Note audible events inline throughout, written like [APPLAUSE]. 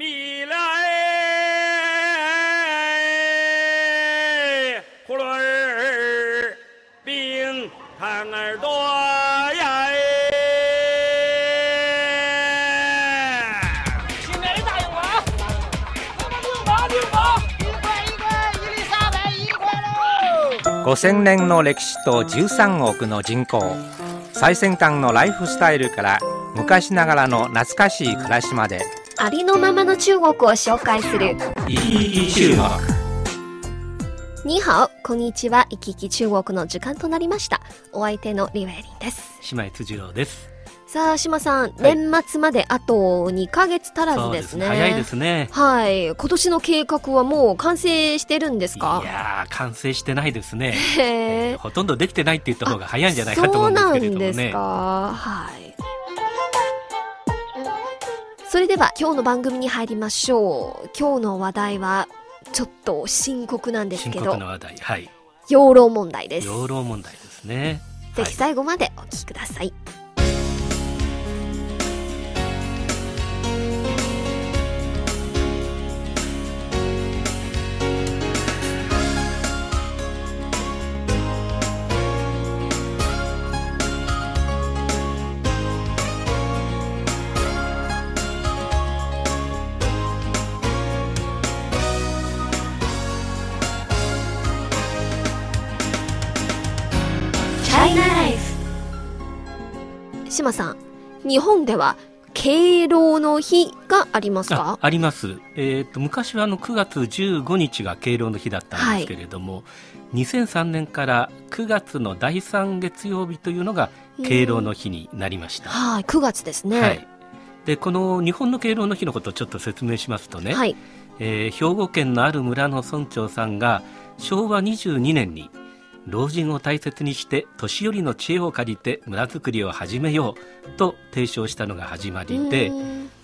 米了哎，葫芦儿冰糖儿多呀哎。新来的大洋娃，那么六毛六毛，一块一块，一粒三百一块喽。5000年の歴史と13億の人口最先端のライフスタイルから昔ながらの懐かしい暮らしまでありのままの中国を紹介する。生き生き中国に好、こんにちは。行き来中国の時間となりました。お相手のリュウエリンです。島井辻郎です。さあ、島さん、年末まであと2ヶ月足らずですね。早いですね。はい。今年の計画はもう完成してるんですいかやー、完成してないですね。えーほとんどできてないって言った方が早いんじゃないかと思うんですけれどもね。そうなんですか。はい。それでは今日の番組に入りましょう。今日の話題はちょっと深刻なんです深けど、刻な話題。はい。養老問題です。養老問題ですね。ぜひ最後までお聞きください。島さん、日本では敬老の日がありますあか？あります。えっ、と、昔はあの9月15日が敬老の日だったんですけれども、2003年から9月の第3月曜日というのが敬老の日になりました。はい、9月ですね。はい。で、この日本の敬老の日のことをちょっと説明しますとね、はい。えー兵庫県のある村の村長さんが昭和22年に老人を大切にして年寄りの知恵を借りて村づくりを始めようと提唱したのが始まりで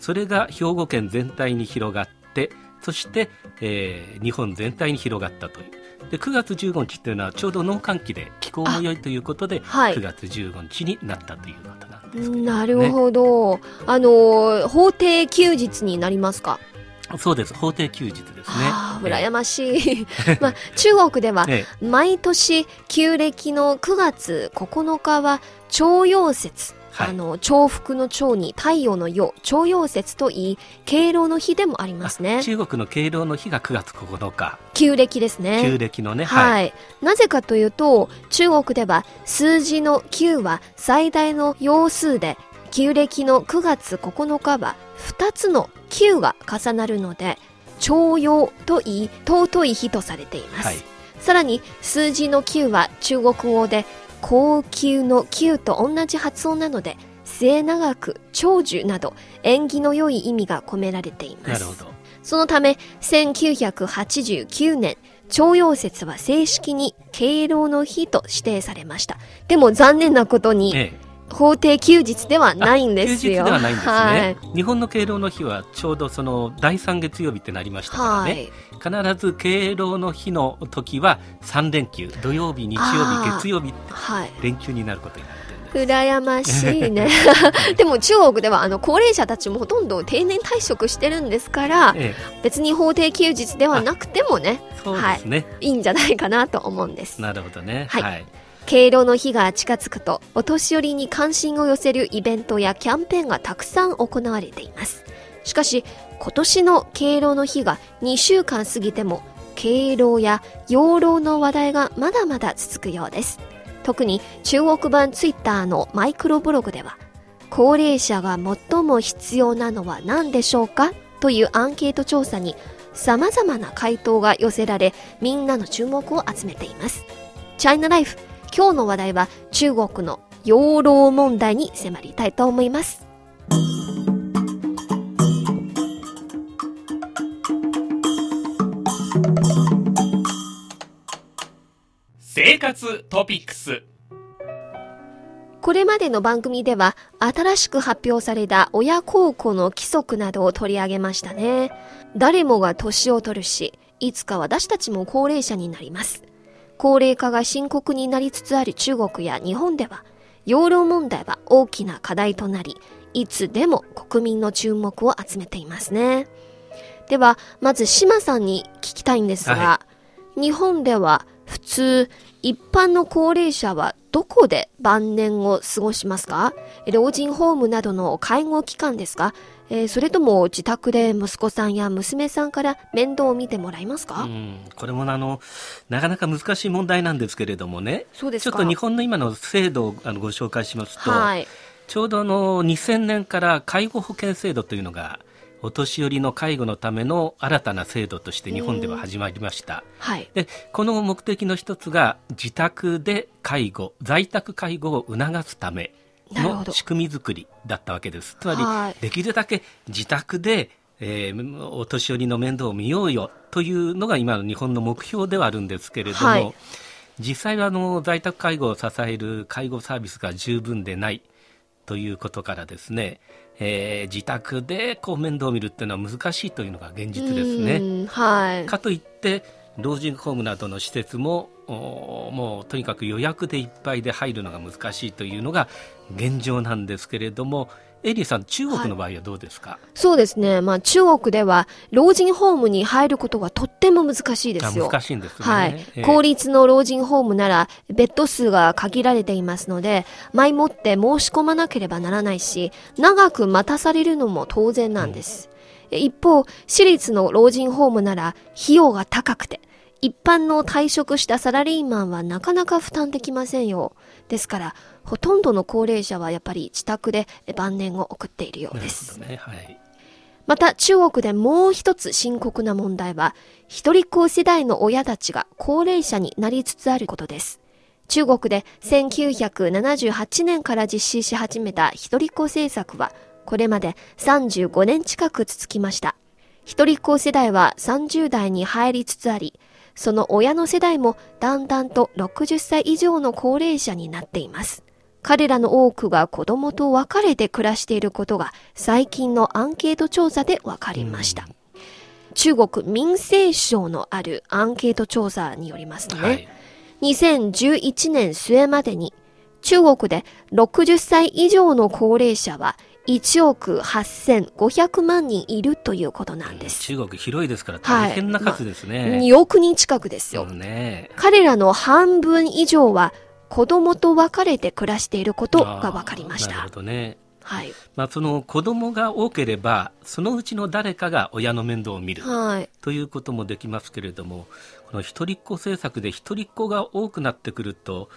それが兵庫県全体に広がってそして、えー日本全体に広がったという。で9月15日というのはちょうど農閑期で気候も良いということではい。9月15日になったということなんですけど、なるほど。あの、法定休日になりますか？そうです。法定休日ですね。羨ましい。[LAUGHS] まあ、中国では、え毎年旧暦の9月9日は徴陽節、はい。あの重複の長に太陽の陽徴陽節といい敬老の日でもありますね。中国の敬老の日が9月9日、旧暦ですね。旧暦のね、はい、なぜかというと中国では数字の9は最大の陽数で旧暦の9月9日は2つの9が重なるので徴陽といい尊い日とされています、はい。さらに数字の9は中国語で高級の9と同じ発音なので末永く長寿など縁起の良い意味が込められています。なるほど。そのため1989年徴陽節は正式に敬老の日と指定されました。でも残念なことにええ法定休日ではないんですよ。休日ではないんですね、はい。日本の敬老の日はちょうどその第3月曜日ってなりましたからはね、い。必ず敬老の日の時は3連休土曜日日曜日月曜日ってはい。連休になることになってる羨ましいね。[LAUGHS] [LAUGHS] でも中国ではあの高齢者たちもほとんど定年退職してるんですからえ別に法定休日ではなくてもねえ、そうですね、いいんじゃないかなと思うんです。なるほどね。はい。はい、敬老の日が近づくとお年寄りに関心を寄せるイベントやキャンペーンがたくさん行われています。しかし今年の敬老の日が2週間過ぎても敬老や養老の話題がまだまだ続くようです。特に中国版ツイッターのマイクロブログでは高齢者が最も必要なのは何でしょうかというアンケート調査に様々な回答が寄せられみんなの注目を集めています。チャイナライフ今日の話題は中国の養老問題に迫りたいと思います。生活トピックス。これまでの番組では新しく発表された親孝行の規則などを取り上げましたね。誰もが年を取るしいつか私たちも高齢者になります高齢化が深刻になりつつある中国や日本では養老問題は大きな課題となりいつでも国民の注目を集めていますね。では、まず島さんに聞きたいんですが、は日本では普通、一般の高齢者はどこで晩年を過ごしますか？老人ホームなどの介護機関ですか？えーそれとも自宅で息子さんや娘さんから面倒を見てもらいますか、うん、これもあのなかなか難しい問題なんですけれどもねそうですかちょっと日本の今の制度をあのご紹介しますと、はい。ちょうどあの2000年から介護保険制度というのがお年寄りの介護のための新たな制度として日本では始まりました。はい。でこの目的の一つが自宅で介護在宅介護を促すための仕組み作りだったわけですつまり、はいできるだけ自宅で、えーお年寄りの面倒を見ようよというのが今の日本の目標ではあるんですけれども、はい実際はあの在宅介護を支える介護サービスが十分でないということからですね、えー自宅でこう面倒を見るっていうのは難しいというのが現実ですね。うんはい。かといって老人ホームなどの施設もおもうとにかく予約でいっぱいで入るのが難しいというのが現状なんですけれどもエリーさん中国の場合はどうですか、そうですね。まあ中国では老人ホームに入ることがとっても難しいですよ。あ難しいんですね、はいえ。え公立の老人ホームなら、ベッド数が限られていますので、前もって申し込まなければならないし、長く待たされるのも当然なんです。一方、私立の老人ホームなら、費用が高くて、一般の退職したサラリーマンはなかなか負担できませんよ。ですから、ほとんどの高齢者はやっぱり自宅で晩年を送っているようですねはいまた中国でもう一つ深刻な問題は、一人っ子世代の親たちが高齢者になりつつあることです。中国で1978年から実施し始めた一人っ子政策は、これまで35年近く続きました。一人っ子世代は30代に入りつつあり、その親の世代もだんだんと60歳以上の高齢者になっています。彼らの多くが子供と別れて暮らしていることが最近のアンケート調査で分かりました。中国民政省のあるアンケート調査によりますとね、はい2011年末までに中国で60歳以上の高齢者は1億8500万人いるということなんです。中国広いですからはい大変な数ですね。2億人近くですよ。ね彼らの半分以上は子供と別れて暮らしていることが分かりましたなるほ。どね。はい。まあ、その子供が多ければそのうちの誰かが親の面倒を見るはい。ということもできますけれどもこの一人っ子政策で一人っ子が多くなってくると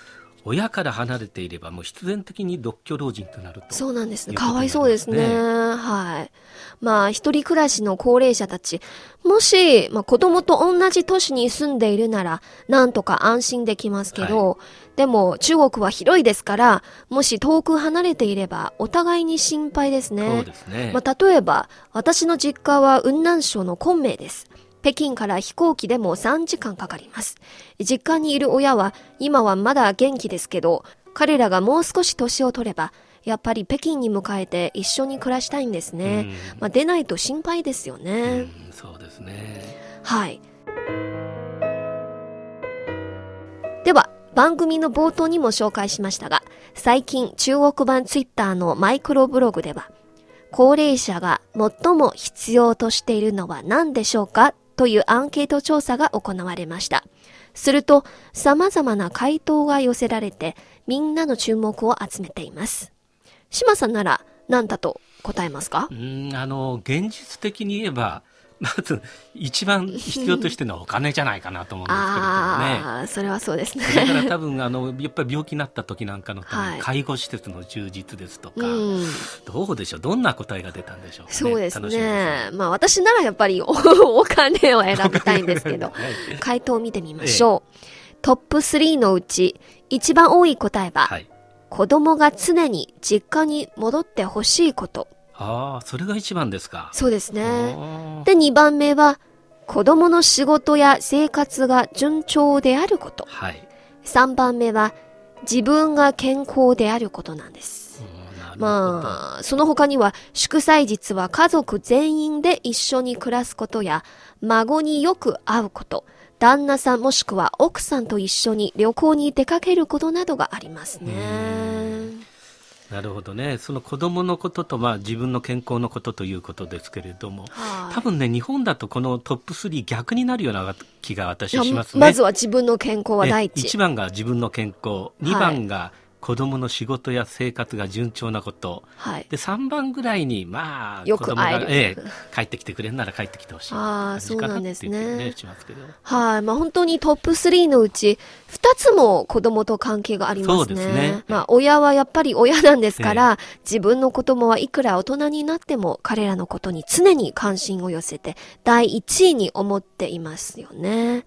親から離れていればもう必然的に独居老人となるとそうなんですね。いうことかわいそうですね。はい。まあ、一人暮らしの高齢者たち、もし、まあ、子供と同じ都市に住んでいるなら、なんとか安心できますけど、でも、中国は広いですから、もし遠く離れていれば、お互いに心配ですね。そうですね、まあ、例えば、私の実家は雲南省の昆明です。北京から飛行機でも3時間かかります。実家にいる親は、今はまだ元気ですけど、彼らがもう少し年を取れば、やっぱり北京に迎えて一緒に暮らしたいんですね。まあ、出ないと心配ですようね。んそうですねはい。では、番組の冒頭にも紹介しましたが、最近中国版ツイッターのマイクロブログでは、高齢者が最も必要としているのは何でしょうか？というアンケート調査が行われました。すると、様々な回答が寄せられて、みんなの注目を集めています。島さんなら何だと答えますか？うんあの現実的に言えばまず一番必要としてるのはお金じゃないかなと思うんですけれどもね。ああ、それはそうですね。それから多分あのやっぱり病気になった時なんかのため介護施設の充実ですとか、うん。どうでしょう？どんな答えが出たんでしょうかね？そうですね。まあ私ならやっぱりお [LAUGHS] お金を選びたいんですけど、はい回答を見てみましょう。トップ3のうち一番多い答えは、はい、子供が常に実家に戻ってほしいこと。ああそれが一番ですか。そうですね。で、2番目は、子供の仕事や生活が順調であること。はい、3番目は、自分が健康であることなんです。まあ、その他には、祝祭日は家族全員で一緒に暮らすことや、孫によく会うこと、旦那さんもしくは奥さんと一緒に旅行に出かけることなどがありますね。なるほどね。その子供のことと、まあ、自分の健康のことということですけれども、はい。多分ね日本だとこのトップ3逆になるような気が私しますね。まずは自分の健康は第一。1番が自分の健康2番が子供の仕事や生活が順調なこと、はい。で3番ぐらいにまあよく会えるええ帰ってきてくれるなら帰ってきてほしいあー感じかそうなんですねっていう気がしますけどはい。まあ本当にトップ3のうち、2つも子供と関係がありますね。ねまあ親はやっぱり親なんですから、自分の子供はいくら大人になっても彼らのことに常に関心を寄せて、第一位に思っていますよね。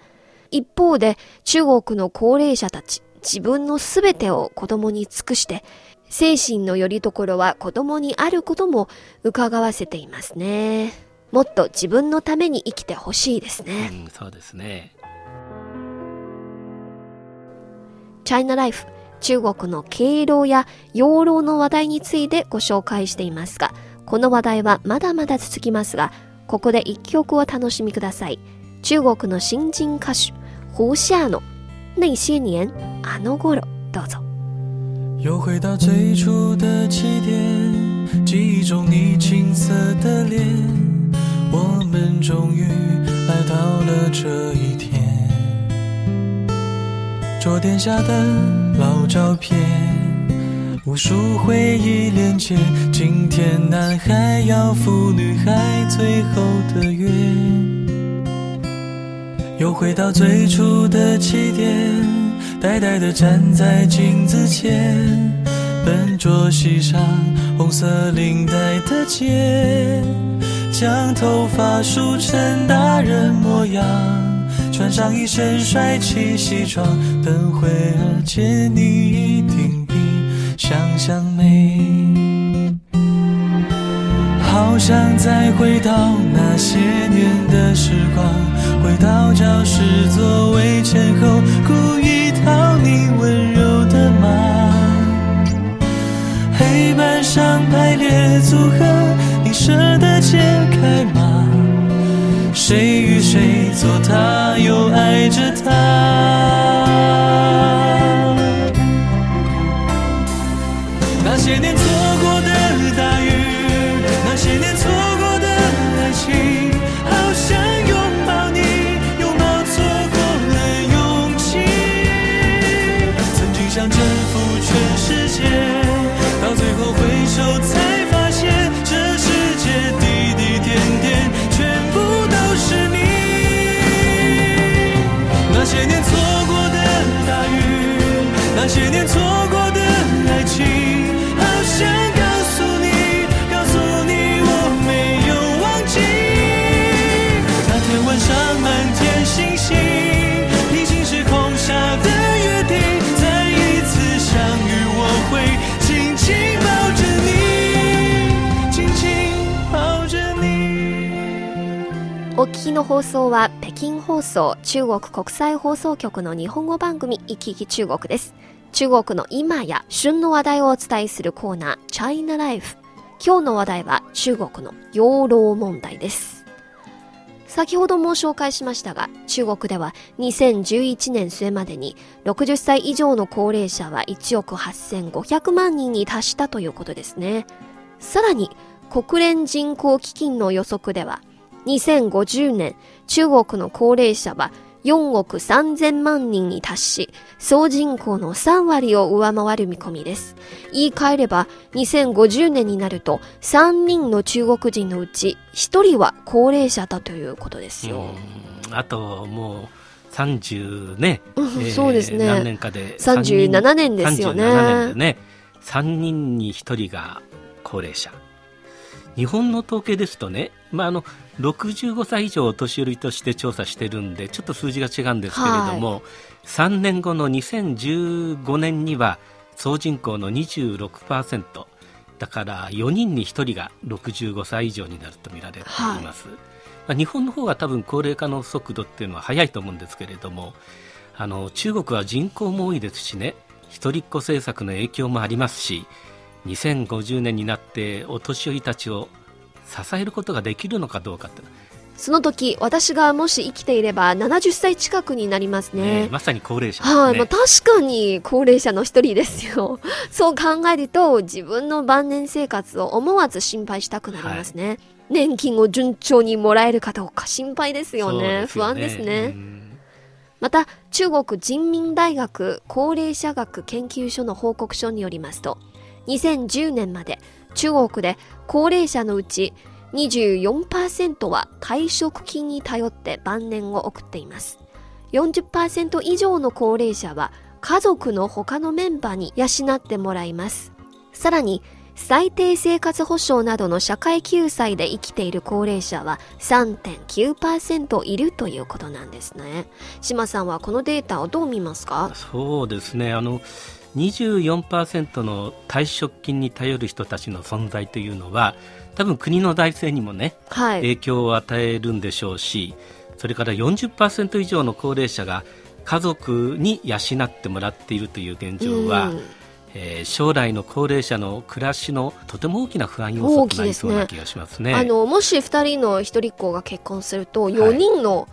一方で、中国の高齢者たち、自分のすべてを子供に尽くして、精神の拠り所は子供にあることも伺わせていますね。もっと自分のために生きてほしいですね。うん、そうですねチャイナライフ、中国の敬老や養老の話題についてご紹介していますが、この話題はまだまだ続きますが、ここで一曲を楽しみください。中国の新人歌手、胡夏の那些年、あの頃、どうぞ。又回到最初的起点，记忆中你青涩的脸，我们终于来到了这一天。桌垫下的老照片，无数回忆连接。今天男孩要赴女孩最后的约。 又回到最初的起点，呆呆地站在镜子前，笨拙系上红色领带的结，将头发梳成大人模样，穿上一身帅气西装，等会儿见你一定比想象美。想再回到那些年的时光，回到教室座位前后，故意讨你温柔的骂。黑板上排列组合，你舍得解开吗？谁与谁做他，又爱着他？那些年错お聞きの放送は北京放送中国国際放送局の日本語番組行き来中国です。中国の今や旬の話題をお伝えするコーナーチャイナライフ。今日の話題は中国の養老問題です。先ほども紹介しましたが、中国では2011年末までに60歳以上の高齢者は1億8500万人に達したということですね。さらに、国連人口基金の予測では、2050年、中国の高齢者は4億3000万人に達し、総人口の3割を上回る見込みです。言い換えれば、2050年になると、3人の中国人のうち1人は高齢者だということですよ。うん。あともう30ね、うんそうですね。何年かで37年ですよね。37年でね。3人に1人が高齢者日本の統計ですとね、まあ、あの65歳以上お年寄りとして調査してるんでちょっと数字が違うんですけれども、3年後の2015年には総人口の26%だから4人に1人が65歳以上になると見られています、まあ日本の方が多分高齢化の速度っていうのは早いと思うんですけれどもあの中国は人口も多いですしね一人っ子政策の影響もありますし2050年になってお年寄りたちを支えることができるのかどうかってその時、私がもし生きていれば70歳近くになりますね。ねまさに高齢者ね。はい、まあ、確かに高齢者の一人ですよ。[LAUGHS] そう考えると、自分の晩年生活を思わず心配したくなりますね。年金を順調にもらえるかどうか心配ですよね。ですよ不安ですね。うんまた、中国人民大学高齢者学研究所の報告書によりますと、2010年まで中国で高齢者のうち24%は退職金に頼って晩年を送っています。40%以上の高齢者は家族の他のメンバーに養ってもらいます。さらに、最低生活保障などの社会救済で生きている高齢者は3.9%いるということなんですね。島さんはこのデータをどう見ますか？そうですねあの24%の退職金に頼る人たちの存在というのは多分国の財政にもねはい。影響を与えるんでしょうしそれから40%以上の高齢者が家族に養ってもらっているという現状は、うんえー将来の高齢者の暮らしのとても大きな不安要素となりそうな気がしますね。あの、もし2人の一人っ子が結婚すると、4人の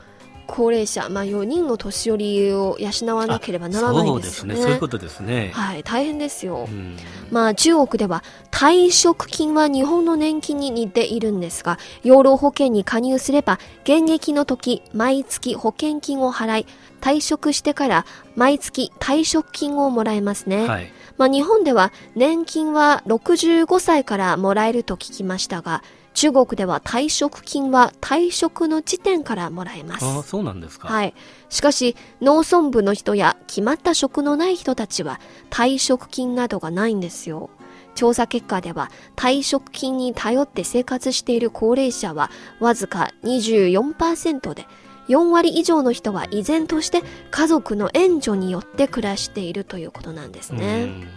高齢者、まあ4人の年寄りを養わなければならないんですよね。そうですねそういうことですね。はい、大変ですよ。うんまあ中国では退職金は日本の年金に似ているんですが、養老保険に加入すれば現役の時毎月保険金を払い、退職してから毎月退職金をもらえますね。はいまあ日本では年金は65歳からもらえると聞きましたが、中国では退職金は退職の時点からもらえます。ああそうなんですか。はい。しかし、農村部の人や決まった職のない人たちは退職金などがないんですよ。調査結果では退職金に頼って生活している高齢者はわずか24%で、4割以上の人は依然として家族の援助によって暮らしているということなんですうね。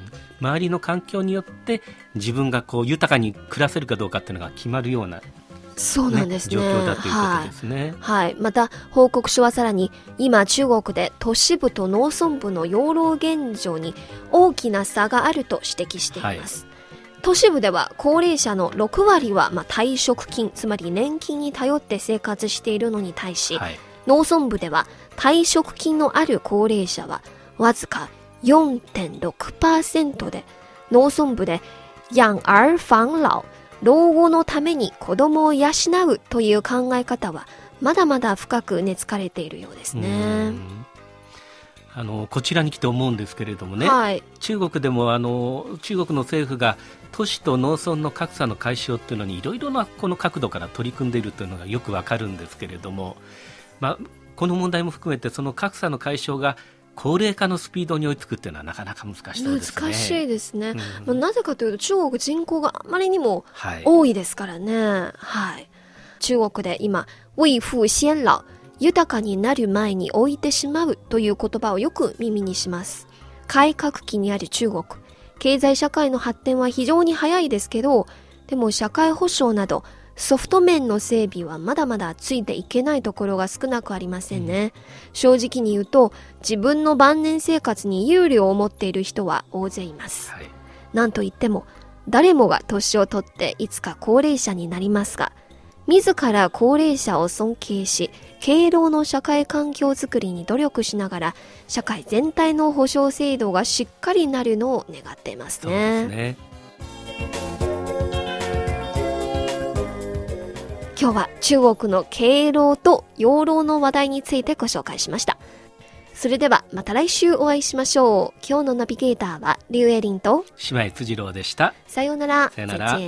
ん周りの環境によって自分がこう豊かに暮らせるかどうかっていうのが決まるような、ねそうなんですね。状況だというこはいとですね。はい。また、報告書はさらに、今中国で都市部と農村部の養老現状に大きな差があると指摘しています。都市部では高齢者の6割は、まあ、退職金、つまり年金に頼って生活しているのに対し、はい、農村部では退職金のある高齢者はわずか4.6%で、農村部で養儿防老、老後のために子供を養うという考え方はまだまだ深く根付かれているようですうね。んあのこちらに来て思うんですけれどもね、はい。中国でもあの中国の政府が都市と農村の格差の解消っていうのにいろいろなこの角度から取り組んでいるというのがよくわかるんですけれども、まあ、この問題も含めてその格差の解消が高齢化のスピードに追いつくっていうのはなかなか難しそうですね。難しいですね。うんまあなぜかというと中国人口があまりにもはい、多いですからね。はい。中国で今、未富先老、豊かになる前に置いてしまうという言葉をよく耳にします。改革期にある中国。経済社会の発展は非常に早いですけど、でも社会保障などソフト面の整備はまだまだついていけないところが少なくありませんね。正直に言うと、自分の晩年生活に憂慮を持っている人は大勢います。はいなんといっても、誰もが年をとっていつか高齢者になりますが、自ら高齢者を尊敬し、敬老の社会環境づくりに努力しながら、社会全体の保障制度がしっかりなるのを願っていますね。今日は中国の敬老と養老の話題についてご紹介しました。それではまた来週お会いしましょう。今日のナビゲーターはリュウエリンと、姉妹辻郎でした。さようなら。さようなら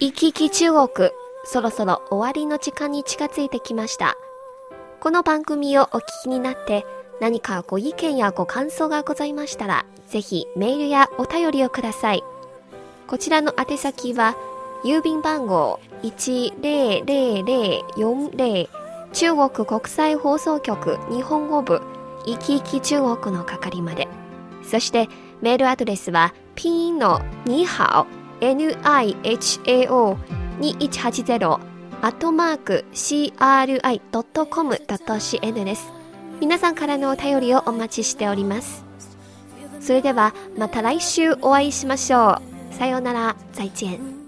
行き来中国、そろそろ終わりの時間に近づいてきました。この番組をお聞きになって何かご意見やご感想がございましたら、ぜひメールやお便りをください。こちらの宛先は、郵便番号10040中国国際放送局日本語部いきいき中国の係まで。そしてメールアドレスはピンのにはお nihao 2180アットマーク cri.com.cn です。皆さんからのお便りをお待ちしております。それではまた来週お会いしましょう。さようなら再见